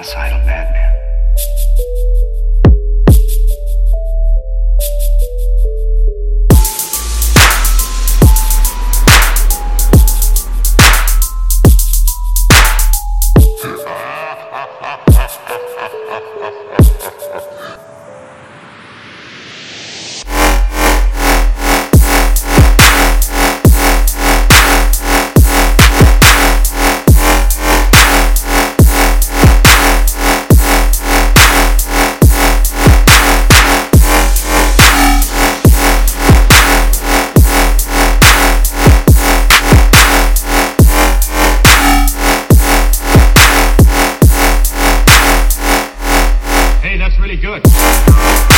homicidal madman. Really good.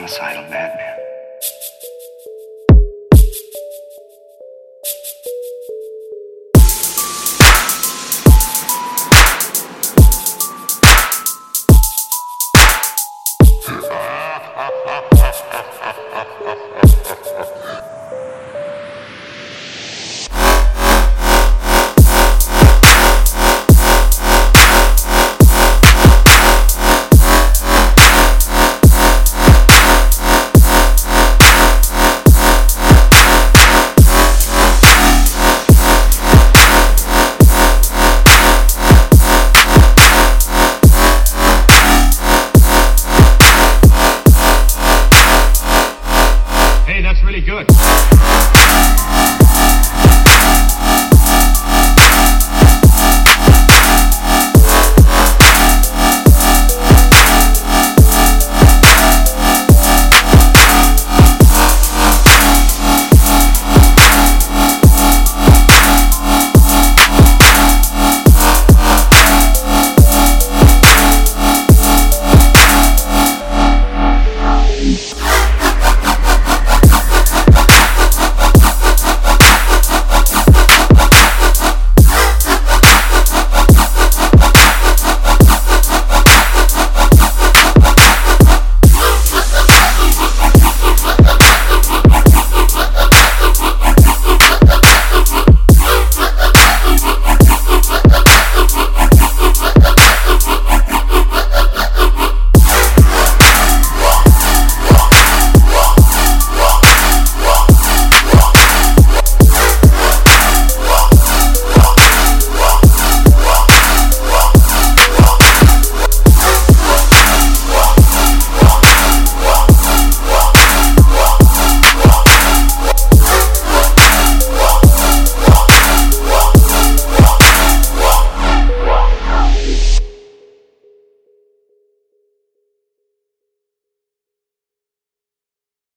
Homicidal madman.